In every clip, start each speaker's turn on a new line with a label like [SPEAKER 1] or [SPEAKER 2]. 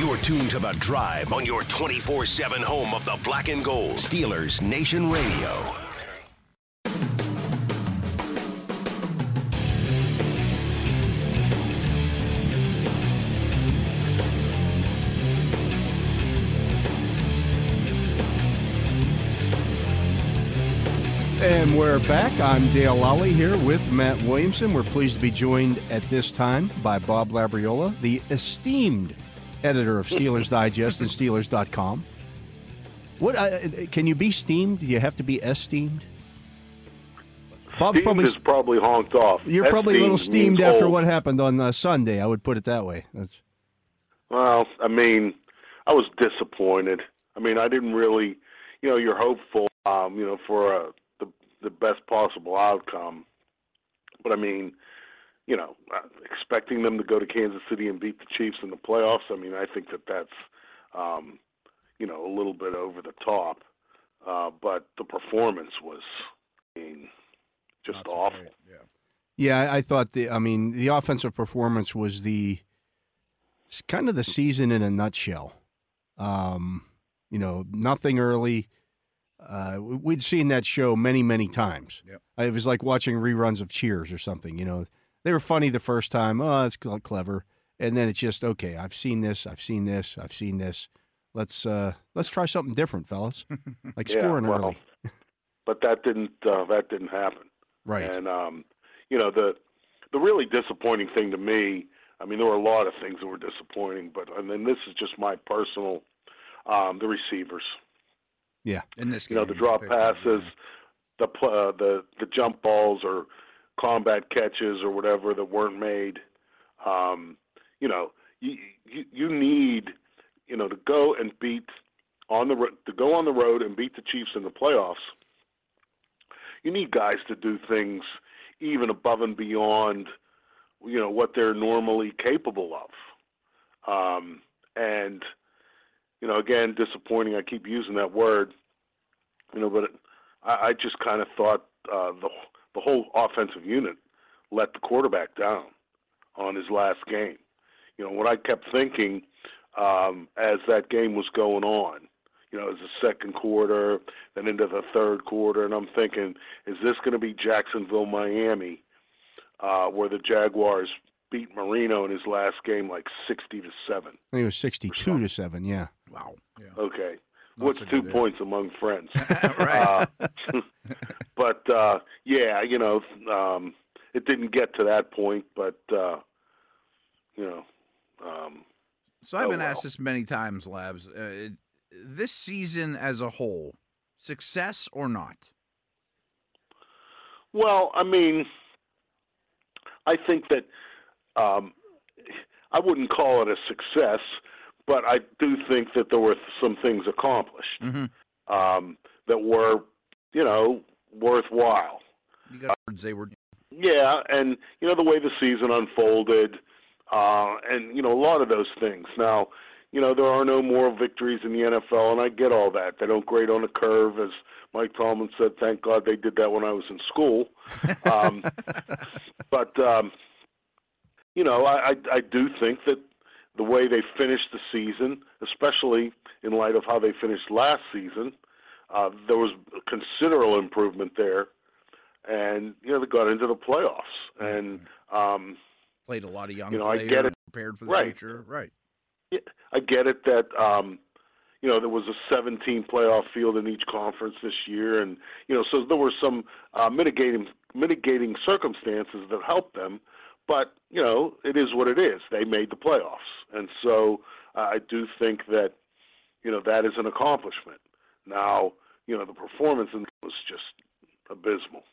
[SPEAKER 1] You're tuned to The Drive on your 24 7 home of the black and gold. Steelers Nation Radio.
[SPEAKER 2] And we're back. I'm Dale Lolley here with Matt Williamson. We're pleased to be joined at this time by Bob Labriola, the esteemed editor of Steelers Digest and Steelers.com. What uh, can you be steamed? Do you have to be esteemed?
[SPEAKER 3] Bob's steamed probably is probably honked off.
[SPEAKER 2] You're probably a little steamed after old. what happened on uh, Sunday. I would put it that way. That's...
[SPEAKER 3] Well, I mean, I was disappointed. I mean, I didn't really, you know, you're hopeful, um, you know, for a the best possible outcome. But I mean, you know, uh, expecting them to go to Kansas City and beat the Chiefs in the playoffs. I mean, I think that that's, um, you know, a little bit over the top. Uh, but the performance was, I mean, just Not awful.
[SPEAKER 2] Yeah. Yeah, I thought the. I mean, the offensive performance was the kind of the season in a nutshell. Um, you know, nothing early uh, we'd seen that show many, many times. Yep. It was like watching reruns of Cheers or something. You know, they were funny the first time. Oh, that's clever, and then it's just okay. I've seen this. I've seen this. I've seen this. Let's uh, let's try something different, fellas. Like yeah, scoring well, early.
[SPEAKER 3] but that didn't uh, that didn't happen.
[SPEAKER 2] Right.
[SPEAKER 3] And um, you know the the really disappointing thing to me. I mean, there were a lot of things that were disappointing, but and then this is just my personal. Um, the receivers.
[SPEAKER 2] Yeah,
[SPEAKER 4] in this
[SPEAKER 3] game, you know the drop passes, the uh, the the jump balls or combat catches or whatever that weren't made. Um, you know, you, you you need you know to go and beat on the to go on the road and beat the Chiefs in the playoffs. You need guys to do things even above and beyond you know what they're normally capable of. Um, and you know, again, disappointing. I keep using that word, you know, but I, I just kind of thought uh, the the whole offensive unit let the quarterback down on his last game. You know, what I kept thinking um, as that game was going on, you know, as the second quarter, then into the third quarter, and I'm thinking, is this going to be Jacksonville, Miami, uh, where the Jaguars beat Marino in his last game like 60 to 7. I
[SPEAKER 2] think it was 62 to 7, yeah.
[SPEAKER 4] Wow.
[SPEAKER 3] Yeah. Okay. What's two points among friends?
[SPEAKER 4] right. Uh,
[SPEAKER 3] but uh, yeah, you know, um, it didn't get to that point, but uh, you know. Um,
[SPEAKER 4] so I've oh, been asked this many times, Labs. Uh, this season as a whole, success or not?
[SPEAKER 3] Well, I mean, I think that um, I wouldn't call it a success, but I do think that there were some things accomplished mm-hmm. um, that were, you know, worthwhile.
[SPEAKER 4] You got words they were.
[SPEAKER 3] Yeah, and you know the way the season unfolded, uh, and you know a lot of those things. Now, you know there are no more victories in the NFL, and I get all that. They don't grade on a curve, as Mike Tomlin said. Thank God they did that when I was in school. Um, but um, you know, I, I I do think that the way they finished the season, especially in light of how they finished last season, uh, there was considerable improvement there, and you know they got into the playoffs and um,
[SPEAKER 4] played a lot of young
[SPEAKER 3] you know,
[SPEAKER 4] players,
[SPEAKER 3] I get it.
[SPEAKER 4] prepared for the
[SPEAKER 3] right.
[SPEAKER 4] future, right?
[SPEAKER 3] Yeah, I get it that um, you know there was a 17 playoff field in each conference this year, and you know so there were some uh, mitigating mitigating circumstances that helped them but you know, it is what it is. They made the playoffs, and so uh, I do think that you know that is an accomplishment. Now, you know, the performance was just abysmal.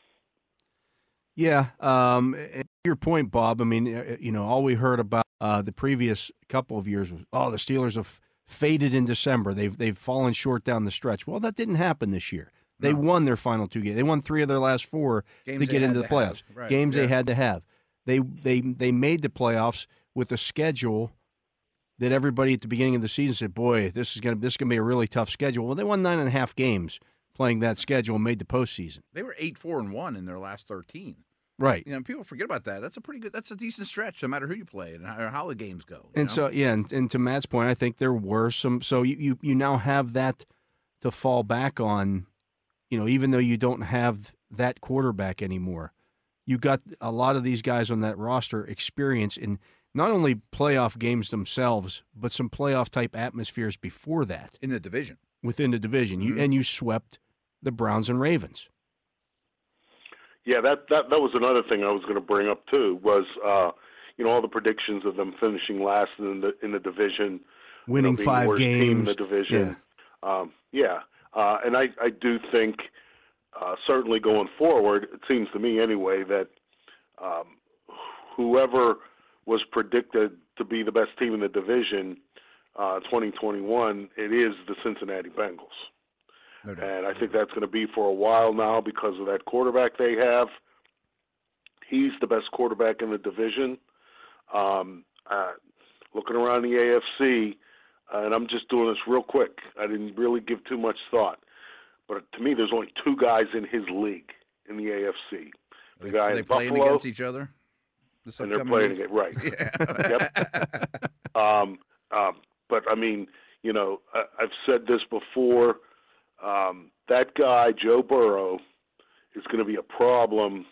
[SPEAKER 2] Yeah, um, your point, Bob. I mean, you know, all we heard about uh, the previous couple of years was, oh, the Steelers have faded in December. They've they've fallen short down the stretch. Well, that didn't happen this year. They no. won their final two games. They won three of their last four
[SPEAKER 4] games
[SPEAKER 2] to get into the playoffs.
[SPEAKER 4] Right.
[SPEAKER 2] Games
[SPEAKER 4] yeah.
[SPEAKER 2] they had to have. They they they made the playoffs with a schedule that everybody at the beginning of the season said, "Boy, this is gonna this is gonna be a really tough schedule." Well, they won nine and a half games playing that schedule and made the postseason.
[SPEAKER 4] They were eight four and one in their last thirteen.
[SPEAKER 2] Right.
[SPEAKER 4] You know, people forget about that. That's a pretty good. That's a decent stretch, no matter who you play and how, how the games go. you
[SPEAKER 2] And
[SPEAKER 4] know?
[SPEAKER 2] so yeah, and, and to Matt's point, I think there were some. So you, you you now have that to fall back on. You know, even though you don't have that quarterback anymore, you got a lot of these guys on that roster experience in not only playoff games themselves, but some playoff type atmospheres before that
[SPEAKER 4] in the division.
[SPEAKER 2] within the division. You
[SPEAKER 4] Mhm.
[SPEAKER 2] and you swept the Browns and Ravens.
[SPEAKER 3] Yeah, that that that was another thing I was going to bring up too. Was uh, you know all the predictions of them finishing last in the in the division, you know,
[SPEAKER 2] Winning five
[SPEAKER 3] games team in the division. Um, yeah, uh, and I I do think uh, certainly going forward, it seems to me anyway that um, whoever was predicted to be the best team in the division, uh, 2021, it is the Cincinnati Bengals.
[SPEAKER 4] No doubt.
[SPEAKER 3] And I think that's going to be for a while now because of that quarterback they have. He's the best quarterback in the division. Um, uh, looking around the AFC, uh, and I'm just doing this real quick. I didn't really give too much thought, but to me, there's only two guys in his league in the AFC.
[SPEAKER 4] Are
[SPEAKER 3] The
[SPEAKER 4] they,
[SPEAKER 3] guy
[SPEAKER 4] are they playing
[SPEAKER 3] Buffalo,
[SPEAKER 4] against each other?
[SPEAKER 3] And they're playing
[SPEAKER 4] week?
[SPEAKER 3] it right.
[SPEAKER 4] Yeah.
[SPEAKER 3] Um, um, but I mean, you know, I, I've said this before. Um, that guy, Joe Burrow, is going to be a problem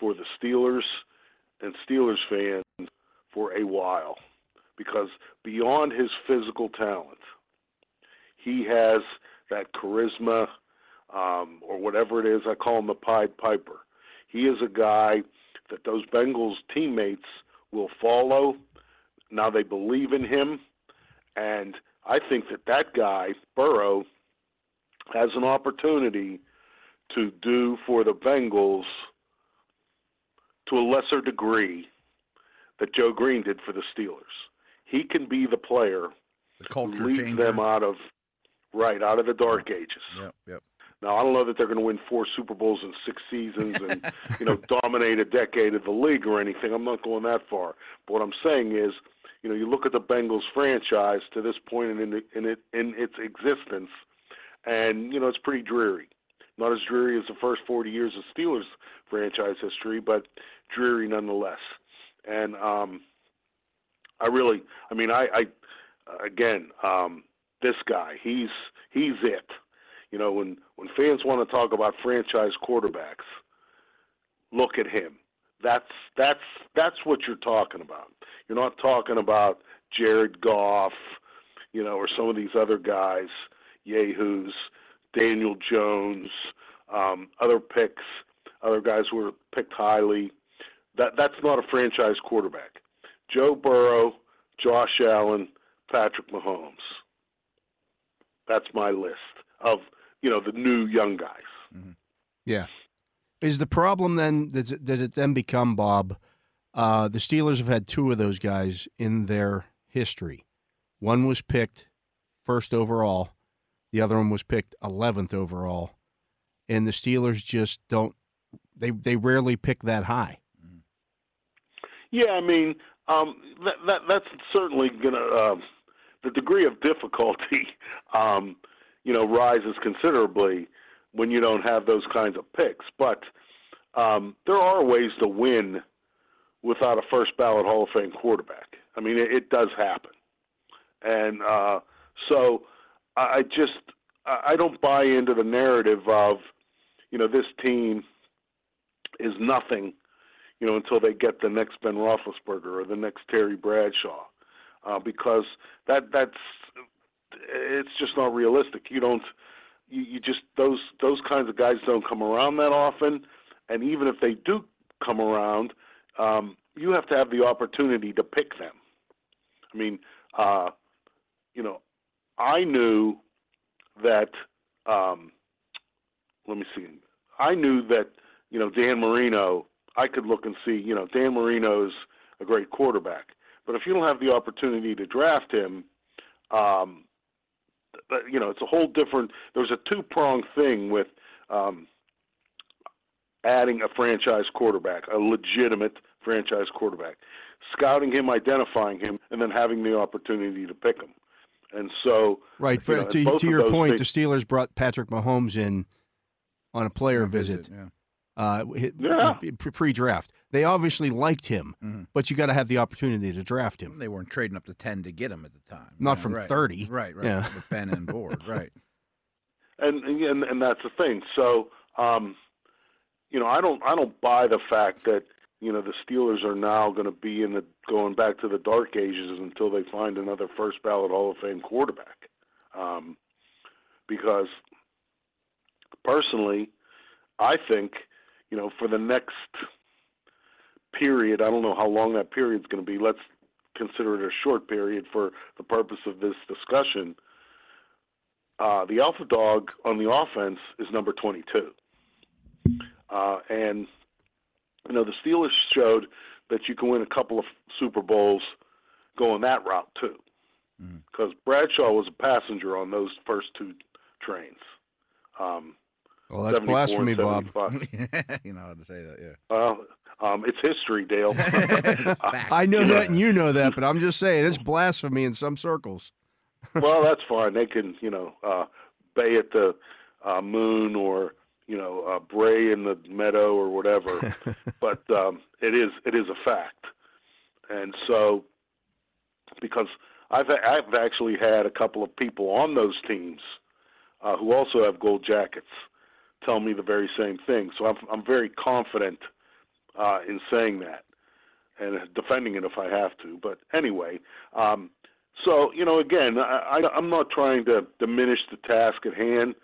[SPEAKER 3] for the Steelers and Steelers fans for a while because beyond his physical talent, he has that charisma um, or whatever it is. I call him the Pied Piper. He is a guy that those Bengals teammates will follow. Now they believe in him, and I think that that guy Burrow has an opportunity to do for the Bengals to a lesser degree that Joe Greene did for the Steelers. He can be the player
[SPEAKER 4] the
[SPEAKER 3] who
[SPEAKER 4] culture
[SPEAKER 3] leads
[SPEAKER 4] changer.
[SPEAKER 3] them out of right out of the dark ages.
[SPEAKER 4] Yep, yep.
[SPEAKER 3] Now I don't know that they're going to win four Super Bowls in six seasons and you know dominate a decade of the league or anything. I'm not going that far. But what I'm saying is, you know, you look at the Bengals franchise to this point in the, in it in its existence, and you know it's pretty dreary. Not as dreary as the first 40 years of Steelers franchise history, but dreary nonetheless. And um, I really, I mean, I, I again, um, this guy, he's he's it. You know, when when fans want to talk about franchise quarterbacks, look at him. That's that's that's what you're talking about. You're not talking about Jared Goff, you know, or some of these other guys, Yahoos, Daniel Jones, um, other picks, other guys who were picked highly. That that's not a franchise quarterback. Joe Burrow, Josh Allen, Patrick Mahomes. That's my list of you know the new young guys.
[SPEAKER 2] Yeah. Is the problem then does it, does it then become Bob? Uh, the Steelers have had two of those guys in their history. One was picked first overall, the other one was picked eleventh overall, and the Steelers just don't. They they rarely pick that high.
[SPEAKER 3] Yeah, I mean um, that, that that's certainly gonna uh, the degree of difficulty, um, you know, rises considerably when you don't have those kinds of picks. But um, there are ways to win without a first ballot Hall of Fame quarterback. I mean, it, it does happen, and uh, so I, I just I don't buy into the narrative of you know this team is nothing you know, until they get the next Ben Roethlisberger or the next Terry Bradshaw, uh, because that that's it's just not realistic. You don't, you, you just those those kinds of guys don't come around that often, and even if they do come around, um, you have to have the opportunity to pick them. I mean, uh, you know, I knew that. Um, let me see. I knew that you know Dan Marino I could look and see, you know, Dan Marino's a great quarterback. But if you don't have the opportunity to draft him, um, you know, it's a whole different. There's a two-pronged thing with um, adding a franchise quarterback, a legitimate franchise quarterback, scouting him, identifying him, and then having the opportunity to pick him. And so,
[SPEAKER 2] Right.
[SPEAKER 3] You know,
[SPEAKER 2] to to your point,
[SPEAKER 3] things-
[SPEAKER 2] the Steelers brought Patrick Mahomes in on a player visit.
[SPEAKER 4] Yeah.
[SPEAKER 2] Uh,
[SPEAKER 3] Yeah.
[SPEAKER 2] pre- pre-draft. They obviously liked him,
[SPEAKER 4] Mhm.
[SPEAKER 2] but you got to have the opportunity to draft him.
[SPEAKER 4] They weren't trading up to ten to get him at the time.
[SPEAKER 2] Not
[SPEAKER 4] Yeah,
[SPEAKER 2] from
[SPEAKER 4] right.
[SPEAKER 2] 30.
[SPEAKER 4] Right, right.
[SPEAKER 2] Yeah.
[SPEAKER 4] With Ben and board, right.
[SPEAKER 3] and and and that's the thing. So, um, you know, I don't I don't buy the fact that you know the Steelers are now going to be in the going back to the dark ages until they find another first ballot Hall of Fame quarterback, um, because personally, I think you know for the next period, I don't know how long that period's going to be. Let's consider it a short period for the purpose of this discussion uh, the alpha dog on the offense is number 22. Uh, and, you know, the Steelers showed that you can win a couple of Super Bowls going that route, too.
[SPEAKER 4] Mhm.
[SPEAKER 3] Because Bradshaw was a passenger on those first two trains. Um,
[SPEAKER 2] Well, that's blasphemy, Bob.
[SPEAKER 4] you know how to say that, yeah.
[SPEAKER 3] Well, um, it's history, Dale.
[SPEAKER 2] I know
[SPEAKER 3] Yeah.
[SPEAKER 2] that, and you know that, but I'm just saying it's blasphemy in some circles.
[SPEAKER 3] well, that's fine. They can, you know, uh, bay at the uh, moon or you know, uh, bray in the meadow or whatever. but um, it is it is a fact, and so because I've I've actually had a couple of people on those teams uh, who also have gold jackets tell me the very same thing. So I'm I'm very confident uh, in saying that and defending it if I have to. But anyway, um, so you know, again, I, I, I'm not trying to diminish the task at hand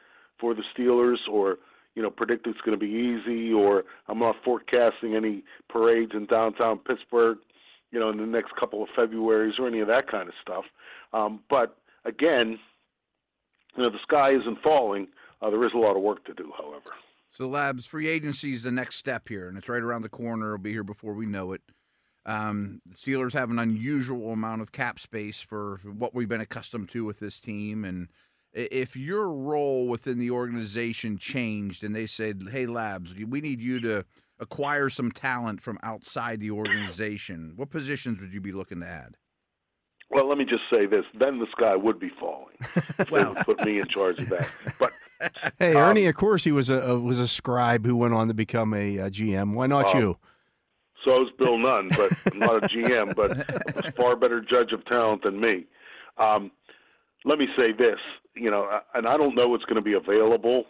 [SPEAKER 3] for the Steelers or you know predict it's going to be easy or I'm not forecasting any parades in downtown Pittsburgh you know in the next couple of Februarys or any of that kind of stuff um, but again you know the sky isn't falling uh, there is a lot of work to do however
[SPEAKER 4] So, Labs, free agency is the next step here, and it's right around the corner. It'll be here before we know it. Um, the Steelers have an unusual amount of cap space for what we've been accustomed to with this team. And if your role within the organization changed and they said, hey, Labs, we need you to acquire some talent from outside the organization, what positions would you be looking to add?
[SPEAKER 3] well let me just say this then the sky would be falling
[SPEAKER 4] Well,
[SPEAKER 3] put me in charge of that but
[SPEAKER 2] Hey,
[SPEAKER 3] Um,
[SPEAKER 2] Ernie, of course he was a, a was a scribe who went on to become a, uh GM. Why not
[SPEAKER 3] Oh.
[SPEAKER 2] you?
[SPEAKER 3] So is Bill Nunn, but not a GM, but a far better judge of talent than me. Um, let me say this, you know, and I don't know what's going to be available.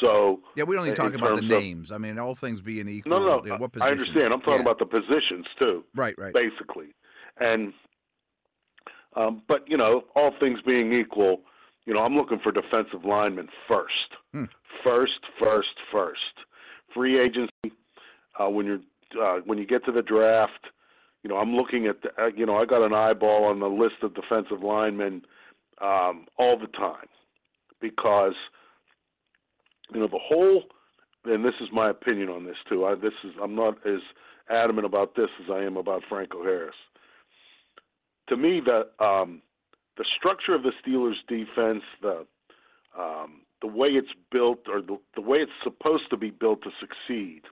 [SPEAKER 3] So
[SPEAKER 4] yeah, we don't need to talk about the
[SPEAKER 3] terms of-
[SPEAKER 4] names. I mean, all things being equal.
[SPEAKER 3] no, no,
[SPEAKER 4] yeah,
[SPEAKER 3] no.
[SPEAKER 4] what
[SPEAKER 3] I understand. I'm talking
[SPEAKER 4] Yeah.
[SPEAKER 3] about the positions too,
[SPEAKER 4] Right, right.
[SPEAKER 3] basically. And um, but you know, all things being equal, you know, I'm looking for defensive linemen first,
[SPEAKER 4] Hmm.
[SPEAKER 3] first, first, first. Free agency uh, when you're uh, when you get to the draft, you know, I'm looking at the, uh, you know, I got an eyeball on the list of defensive linemen um, all the time because you know the whole, and this is my opinion on this too. I, this is I'm not as adamant about this as I am about Franco Harris. To me, the um, the structure of the Steelers' defense, the um, the way it's built, or the, the way it's supposed to be built to succeed.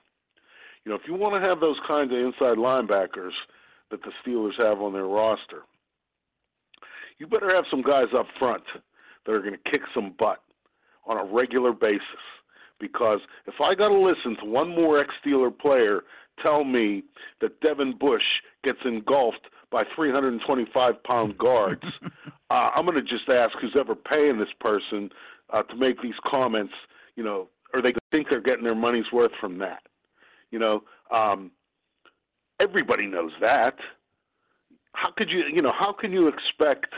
[SPEAKER 3] You know, if you want to have those kinds of inside linebackers that the Steelers have on their roster, you better have some guys up front that are going to kick some butt on a regular basis. Because if I got to listen to one more ex Steeler player tell me that Devin Bush gets engulfed by 325 pound guards, uh, I'm going to just ask who's ever paying this person uh, to make these comments. You know, or they think they're getting their money's worth from that. You know, um, everybody knows that. How could you, you know, how can you expect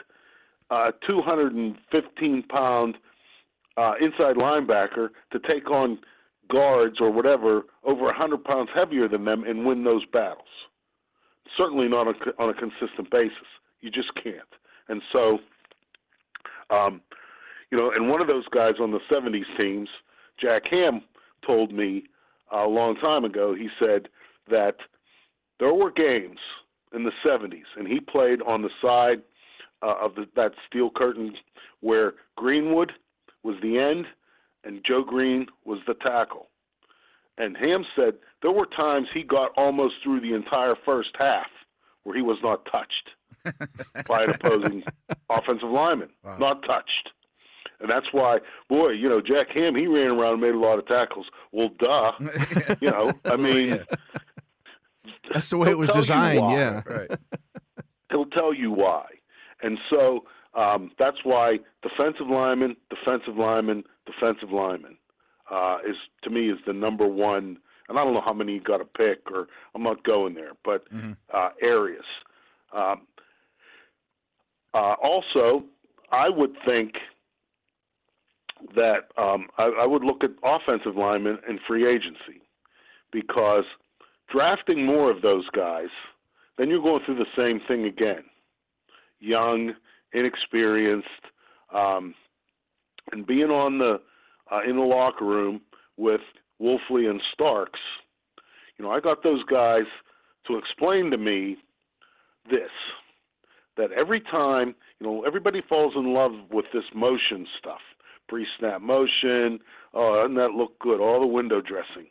[SPEAKER 3] a 215 pound uh, inside linebacker to take on guards or whatever over 100 pounds heavier than them and win those battles? Certainly not on a, on a consistent basis. You just can't. And so, um, you know, and one of those guys on the 70s teams, Jack Ham, told me a long time ago, he said that there were games in the 70s, and he played on the side uh, of the, that steel curtain where Greenwood was the end and Joe Greene was the tackle. And Ham said there were times he got almost through the entire first half where he was not touched by an opposing offensive lineman.
[SPEAKER 4] Wow.
[SPEAKER 3] Not touched. And that's why, boy, you know, Jack Ham, he ran around and made a lot of tackles. Well, duh. you know, I mean,
[SPEAKER 4] Yeah.
[SPEAKER 2] That's the way it was designed. Yeah.
[SPEAKER 4] right.
[SPEAKER 3] he'll tell you why. And so um, that's why defensive lineman, defensive lineman, defensive lineman uh, is to me is the number one. And I don't know how many you got to pick, or I'm not going there, but
[SPEAKER 4] Mhm.
[SPEAKER 3] uh, areas. Um, uh, also, I would think that um, I, I would look at offensive linemen in free agency because drafting more of those guys, then you're going through the same thing again. Young, inexperienced, um, and being on the uh, in the locker room with Wolfley and Starks. You know, I got those guys to explain to me this that every time, you know, everybody falls in love with this motion stuff, pre-snap motion. Oh, doesn't that look good? All the window dressing.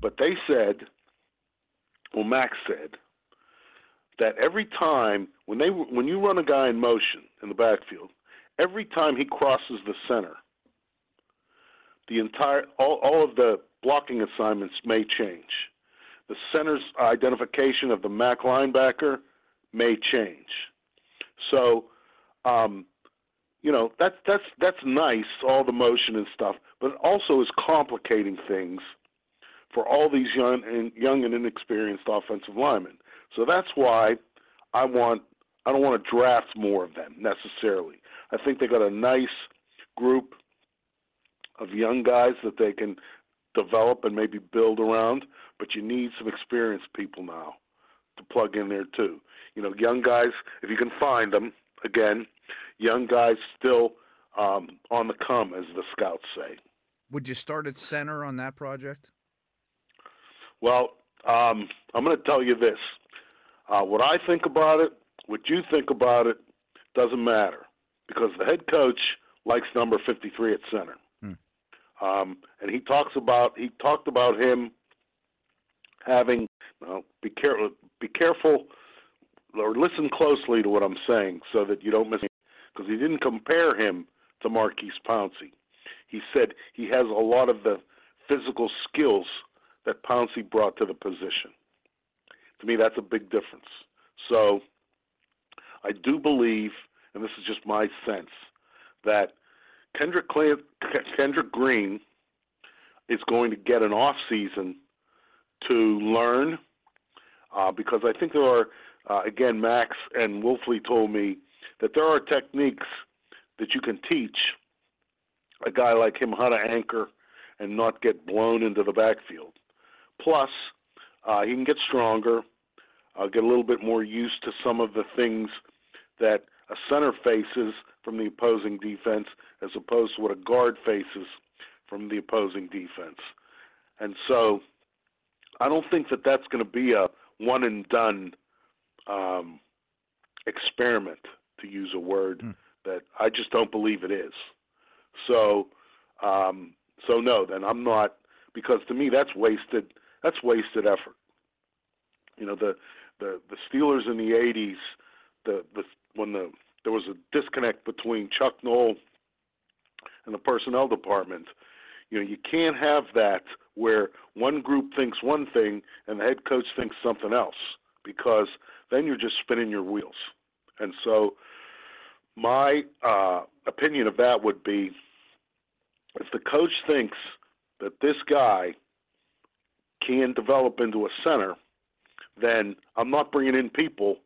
[SPEAKER 3] But they said, well, Max said that every time when they when you run a guy in motion in the backfield, every time he crosses the center, the entire all, all of the blocking assignments may change. The center's identification of the MAC linebacker may change. So, um, you know, that's that's that's nice, all the motion and stuff, but it also is complicating things for all these young and young and inexperienced offensive linemen. So that's why I want I don't want to draft more of them necessarily. I think they got a nice group of young guys that they can develop and maybe build around, but you need some experienced people now to plug in there too. You know, young guys, if you can find them, again, young guys still um, on the come, as the scouts say.
[SPEAKER 4] Would you start at center on that project?
[SPEAKER 3] Well, um, I'm going to tell you this. Uh, what I think about it, what you think about it, doesn't matter because the head coach likes number 53 at center. Um, and he talks about he talked about him having. Be careful. Be careful, or listen closely to what I'm saying so that you don't miss. Because he didn't compare him to Maurkice Pouncey. He said he has a lot of the physical skills that Pouncey brought to the position. To me, that's a big difference. So I do believe, and this is just my sense, that Kendrick, Clan- Kendrick Green is going to get an off season to learn uh, because I think there are, uh, again, Max and Wolfley told me that there are techniques that you can teach a guy like him how to anchor and not get blown into the backfield. Plus, uh, he can get stronger, uh, get a little bit more used to some of the things that a center faces from the opposing defense as opposed to what a guard faces from the opposing defense. And so I don't think that that's going to be a one and done um, experiment, to use a word
[SPEAKER 4] Hmm.
[SPEAKER 3] that I just don't believe it is. So, um, so no, then I'm not because to me that's wasted. That's wasted effort. You know the the the Steelers in the '80s, the the when the there was a disconnect between Chuck Noll and the personnel department. You know, you can't have that where one group thinks one thing and the head coach thinks something else because then you're just spinning your wheels. And so, my uh, opinion of that would be if the coach thinks that this guy can develop into a center, then I'm not bringing in people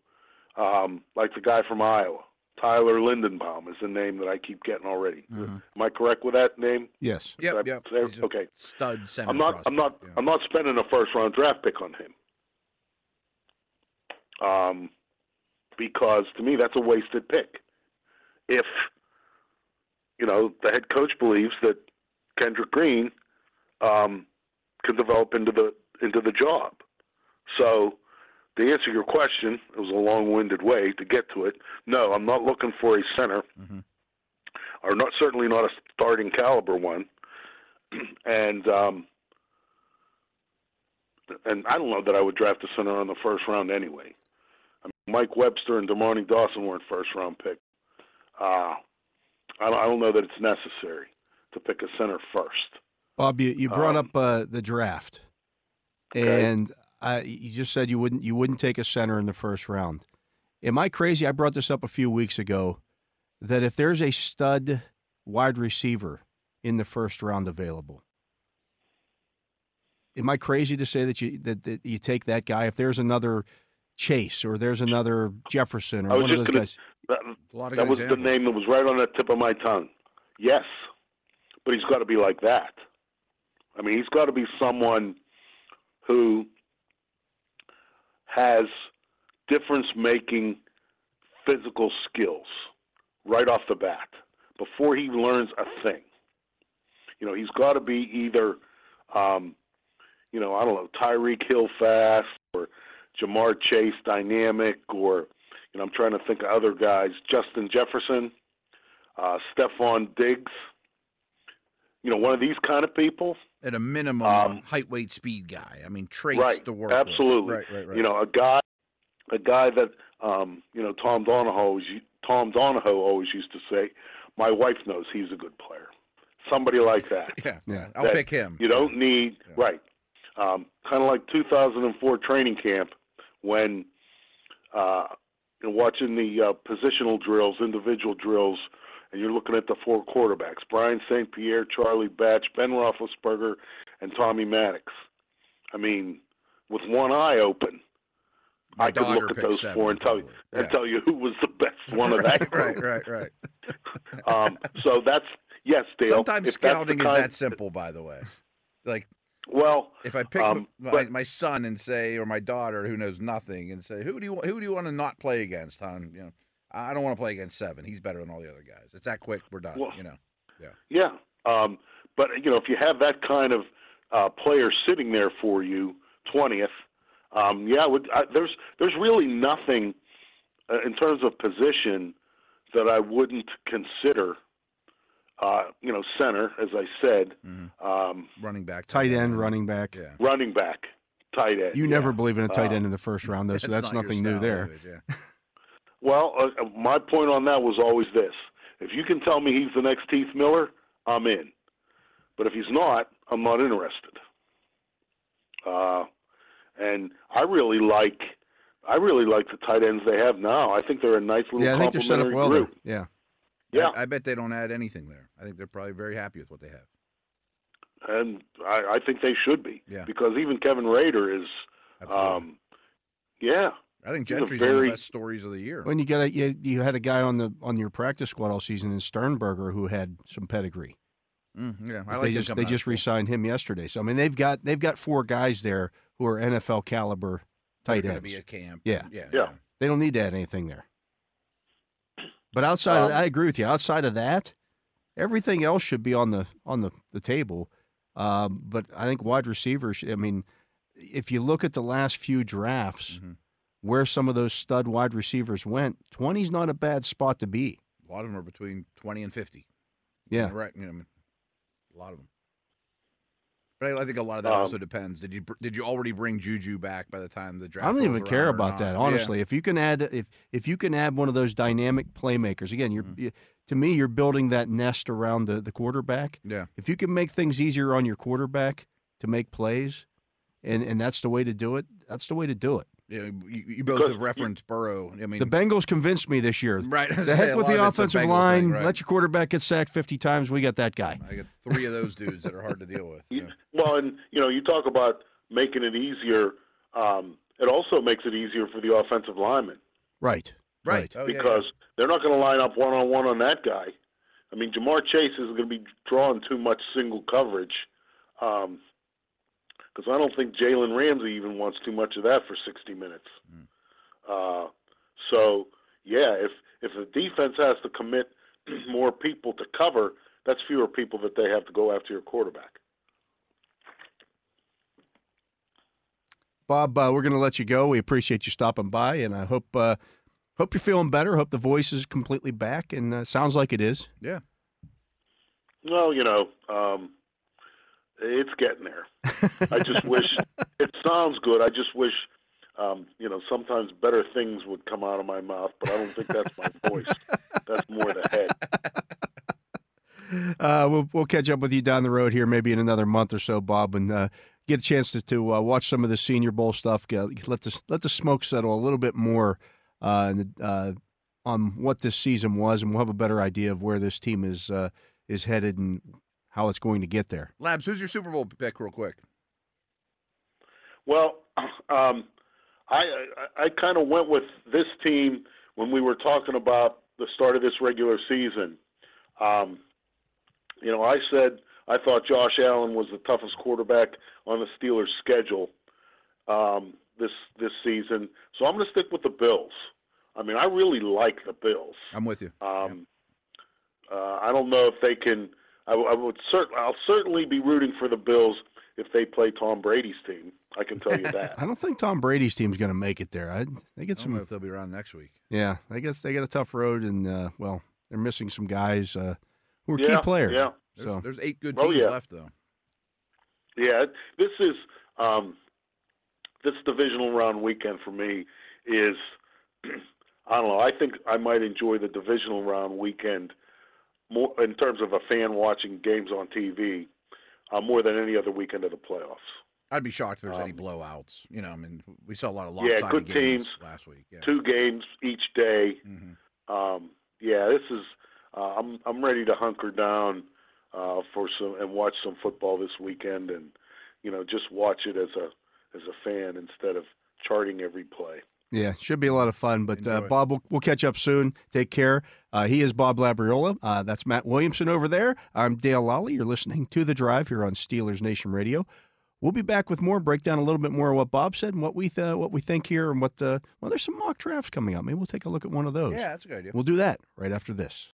[SPEAKER 3] um, like the guy from Iowa. Tyler Linderbaum is the name that I keep getting already.
[SPEAKER 4] Mhm.
[SPEAKER 3] Am I correct with that name?
[SPEAKER 2] Yes.
[SPEAKER 4] Yep,
[SPEAKER 3] That-
[SPEAKER 4] yep.
[SPEAKER 3] there- okay.
[SPEAKER 4] Stud center.
[SPEAKER 3] I'm not. I'm not.
[SPEAKER 4] yeah.
[SPEAKER 3] I'm not spending a first round draft pick on him. Um, because to me that's a wasted pick. If you know the head coach believes that Kendrick Green um, can develop into the into the job, so to answer your question, it was a long-winded way to get to it. No, I'm not looking for a center,
[SPEAKER 4] Mhm.
[SPEAKER 3] or not certainly not a starting caliber one. and um, and I don't know that I would draft a center on the first round anyway. I mean, Mike Webster and Dermontti Dawson weren't first round picks. Uh, I don't, I don't know that it's necessary to pick a center first.
[SPEAKER 2] Bob, you, you brought
[SPEAKER 3] Um,
[SPEAKER 2] up uh, the draft,
[SPEAKER 3] Okay.
[SPEAKER 2] and uh, you just said you wouldn't you wouldn't take a center in the first round. Am I crazy? I brought this up a few weeks ago that if there's a stud wide receiver in the first round available, am I crazy to say that you that, that you take that guy? If there's another Chase or there's another Jefferson or one of those
[SPEAKER 3] gonna-
[SPEAKER 2] guys,
[SPEAKER 3] That,
[SPEAKER 4] A lot of
[SPEAKER 3] that
[SPEAKER 4] good
[SPEAKER 3] was the name that was right on the tip of my tongue. Yes, but he's got to be like that. I mean, he's got to be someone who has difference-making physical skills right off the bat before he learns a thing. You know, he's got to be either, um, you know, I don't know, Tyreek Hill fast or Ja'Marr Chase dynamic or you know, I'm trying to think of other guys. Justin Jefferson, uh, Stefon Diggs. You know, one of these kind of people.
[SPEAKER 4] At a minimum,
[SPEAKER 3] Um,
[SPEAKER 4] a height, weight, speed guy. I mean, traits
[SPEAKER 3] right.
[SPEAKER 4] to work.
[SPEAKER 3] Absolutely.
[SPEAKER 4] Right, right, right.
[SPEAKER 3] You know, a guy, a guy that um, you know Tom Donahoe always, Tom Donahoe always used to say, "My wife knows he's a good player." Somebody like that.
[SPEAKER 4] yeah,
[SPEAKER 2] Yeah.
[SPEAKER 4] I'll
[SPEAKER 3] that
[SPEAKER 4] pick him.
[SPEAKER 3] You don't need
[SPEAKER 4] Yeah.
[SPEAKER 3] right. Um, kind of like 2004 training camp when uh, watching the uh, positional drills, individual drills, and you're looking at the four quarterbacks: Brian St. Pierre, Charlie Batch, Ben Roethlisberger, and Tommy Maddox. I mean, with one eye open,
[SPEAKER 4] My
[SPEAKER 3] I could look at those
[SPEAKER 4] seven,
[SPEAKER 3] four and tell you
[SPEAKER 4] probably.
[SPEAKER 3] and tell you who was the best one of
[SPEAKER 4] right,
[SPEAKER 3] that group.
[SPEAKER 4] right, right.
[SPEAKER 3] Um, so that's yes, Dale.
[SPEAKER 4] Sometimes
[SPEAKER 3] if that's the
[SPEAKER 4] scouting is that simple, by the way. Like
[SPEAKER 3] Well,
[SPEAKER 4] if I pick
[SPEAKER 3] Um,
[SPEAKER 4] my,
[SPEAKER 3] but-
[SPEAKER 4] my son and say, or my daughter who knows nothing, and say, who do you who do you want to not play against, hon? You know, I don't want to play against seven. He's better than all the other guys. It's that quick. We're done.
[SPEAKER 3] Well,
[SPEAKER 4] you know.
[SPEAKER 3] Yeah, um, but you know, if you have that kind of uh, player sitting there for you, twentieth, um, yeah, would, I, there's there's really nothing uh, in terms of position that I wouldn't consider. Uh, you know, center, as I said,
[SPEAKER 4] Mhm.
[SPEAKER 3] um,
[SPEAKER 4] Running back,
[SPEAKER 2] tight end, running back.
[SPEAKER 4] Yeah.
[SPEAKER 3] running back, tight end.
[SPEAKER 2] You
[SPEAKER 3] yeah.
[SPEAKER 2] never believe in a tight
[SPEAKER 3] Uh,
[SPEAKER 2] end in the first round, though, so that's,
[SPEAKER 4] not
[SPEAKER 2] nothing new
[SPEAKER 4] there.
[SPEAKER 2] there.
[SPEAKER 4] is? Yeah.
[SPEAKER 3] Well, uh, uh, my point on that was always this: if you can tell me he's the next Heath Miller, I'm in. But if he's not, I'm not interested. Uh, and I really like, I really like the tight ends they have now. I think they're a nice little
[SPEAKER 2] Yeah, I think they're set up well there.
[SPEAKER 3] group.
[SPEAKER 2] Yeah.
[SPEAKER 3] Yeah,
[SPEAKER 4] I, I bet they don't add anything there. I think they're probably very happy with what they have.
[SPEAKER 3] and I, I think they should be.
[SPEAKER 4] Yeah.
[SPEAKER 3] Because even Kevin Rader is,
[SPEAKER 4] Absolutely.
[SPEAKER 3] um, yeah,
[SPEAKER 4] I think
[SPEAKER 3] he's a
[SPEAKER 4] Gentry's one of the best stories of the year.
[SPEAKER 2] When you got a you, you had a guy on the on your practice squad all season in Sternberger who had some pedigree.
[SPEAKER 4] Mm, yeah, I
[SPEAKER 2] they
[SPEAKER 4] like him
[SPEAKER 2] just they
[SPEAKER 4] out
[SPEAKER 2] just
[SPEAKER 4] school.
[SPEAKER 2] re-signed him yesterday. So I mean they've got they've got four guys there who are NFL caliber
[SPEAKER 4] They're
[SPEAKER 2] tight ends.
[SPEAKER 4] Be at camp.
[SPEAKER 2] Yeah.
[SPEAKER 4] yeah,
[SPEAKER 3] Yeah.
[SPEAKER 2] They don't need to add anything there. But outside, of,
[SPEAKER 3] Um,
[SPEAKER 2] I agree with you. Outside of that, everything else should be on the on the the table. Um, but I think wide receivers. I mean, if you look at the last few drafts,
[SPEAKER 4] Mhm.
[SPEAKER 2] Where some of those stud wide receivers went, 20's not a bad spot to be.
[SPEAKER 4] A lot of them are between twenty and fifty.
[SPEAKER 2] Yeah.
[SPEAKER 4] right. You know, I mean, a lot of them. But I, I think a lot of that
[SPEAKER 3] Um,
[SPEAKER 4] also depends. Did you did you already bring Juju back by the time the draft?
[SPEAKER 2] I don't even care about
[SPEAKER 4] not?
[SPEAKER 2] that,
[SPEAKER 4] Yeah.
[SPEAKER 2] honestly. If you can add if if you can add one of those dynamic playmakers, again, you're
[SPEAKER 4] Mhm.
[SPEAKER 2] you, to me you're building that nest around the the quarterback.
[SPEAKER 4] Yeah.
[SPEAKER 2] If you can make things easier on your quarterback to make plays, and and that's the way to do it. That's the way to do it.
[SPEAKER 4] Yeah, you, you both have referenced Burrow. I mean,
[SPEAKER 2] The Bengals convinced me this year.
[SPEAKER 4] right?
[SPEAKER 2] The
[SPEAKER 4] gonna say,
[SPEAKER 2] heck with the
[SPEAKER 4] of
[SPEAKER 2] offensive line.
[SPEAKER 4] thing, right?
[SPEAKER 2] Let your quarterback get sacked 50 times. We got that guy.
[SPEAKER 4] I got three of those dudes that are hard to deal with.
[SPEAKER 3] You-
[SPEAKER 4] Yeah.
[SPEAKER 3] Well, and you know, you talk about making it easier. Um, it also makes it easier for the offensive linemen
[SPEAKER 2] Right.
[SPEAKER 4] Right. Oh, yeah, yeah.
[SPEAKER 3] because they're not going to line up one on one on that guy. I mean, Ja'Marr Chase is going to be drawing too much single coverage because I don't think Jalen Ramsey even wants too much of that for 60 minutes.
[SPEAKER 4] Mm.
[SPEAKER 3] Uh, so, yeah, if if the defense has to commit more people to cover, that's fewer people that they have to go after your quarterback.
[SPEAKER 2] Bob, uh, we're going to let you go. We appreciate you stopping by, and I hope uh, hope you're feeling better. Hope the voice is completely back, and uh, sounds like it is.
[SPEAKER 4] Yeah.
[SPEAKER 3] Well, you know, um, it's getting there. I just wish it sounds good. I just wish, um, you know, sometimes better things would come out of my mouth, but I don't think that's my voice. That's more the head.
[SPEAKER 2] uh, we'll we'll catch up with you down the road here, maybe in another month or so, Bob, and uh, get a chance to, to uh, watch some of the Senior Bowl stuff. Get, let the let the smoke settle a little bit more uh, uh, on what this season was, and we'll have a better idea of where this team is uh, is headed and how it's going to get there.
[SPEAKER 4] Labs, who's your Super Bowl pick, real quick?
[SPEAKER 3] Well, um, I I, I kind of went with this team when we were talking about the start of this regular season. Um, you know, I said I thought Josh Allen was the toughest quarterback on the Steelers' schedule um, this this season, so I'm going to stick with the Bills. I mean, I really like the Bills.
[SPEAKER 4] I'm with you.
[SPEAKER 3] Um, yeah. uh, I don't know if they can. I, I would cert- I'll certainly be rooting for the Bills if they play Tom Brady's team. I can tell you that.
[SPEAKER 2] I don't think Tom Brady's team's going to make it there. I they get
[SPEAKER 4] I
[SPEAKER 2] some.
[SPEAKER 4] if they'll be around next week.
[SPEAKER 2] Yeah, I guess they got a tough road, and uh, well, they're missing some guys uh, who are
[SPEAKER 3] yeah,
[SPEAKER 2] key players.
[SPEAKER 3] Yeah.
[SPEAKER 4] There's,
[SPEAKER 2] So
[SPEAKER 4] there's eight good
[SPEAKER 3] Oh,
[SPEAKER 4] teams
[SPEAKER 3] yeah.
[SPEAKER 4] left, though.
[SPEAKER 3] Yeah, this is um, this divisional round weekend for me is I don't know. I think I might enjoy the divisional round weekend more in terms of a fan watching games on TV uh, more than any other weekend of the playoffs.
[SPEAKER 4] I'd be shocked if there's any
[SPEAKER 3] Um,
[SPEAKER 4] blowouts. You know, I mean, we saw a lot of
[SPEAKER 3] Yeah, good
[SPEAKER 4] games
[SPEAKER 3] teams.
[SPEAKER 4] last week. Yeah.
[SPEAKER 3] Two games each day.
[SPEAKER 4] hmm
[SPEAKER 3] Um, yeah, this is. Uh, I'm I'm ready to hunker down uh, for some and watch some football this weekend, and you know just watch it as a as a fan instead of charting every play.
[SPEAKER 2] Yeah, should be a lot of fun. But uh, Bob, we'll, we'll catch up soon. Take care. Uh, he is Bob Labriola. Uh, that's Matt Williamson over there. I'm Dale Lolley. You're listening to The Drive here on Steelers Nation Radio. We'll be back with more, break down a little bit more of what Bob said and what we th- what we think here and what uh, well, there's some mock drafts coming up. Maybe we'll take a look at one of those.
[SPEAKER 4] Yeah, that's a good idea.
[SPEAKER 2] We'll do that right after this.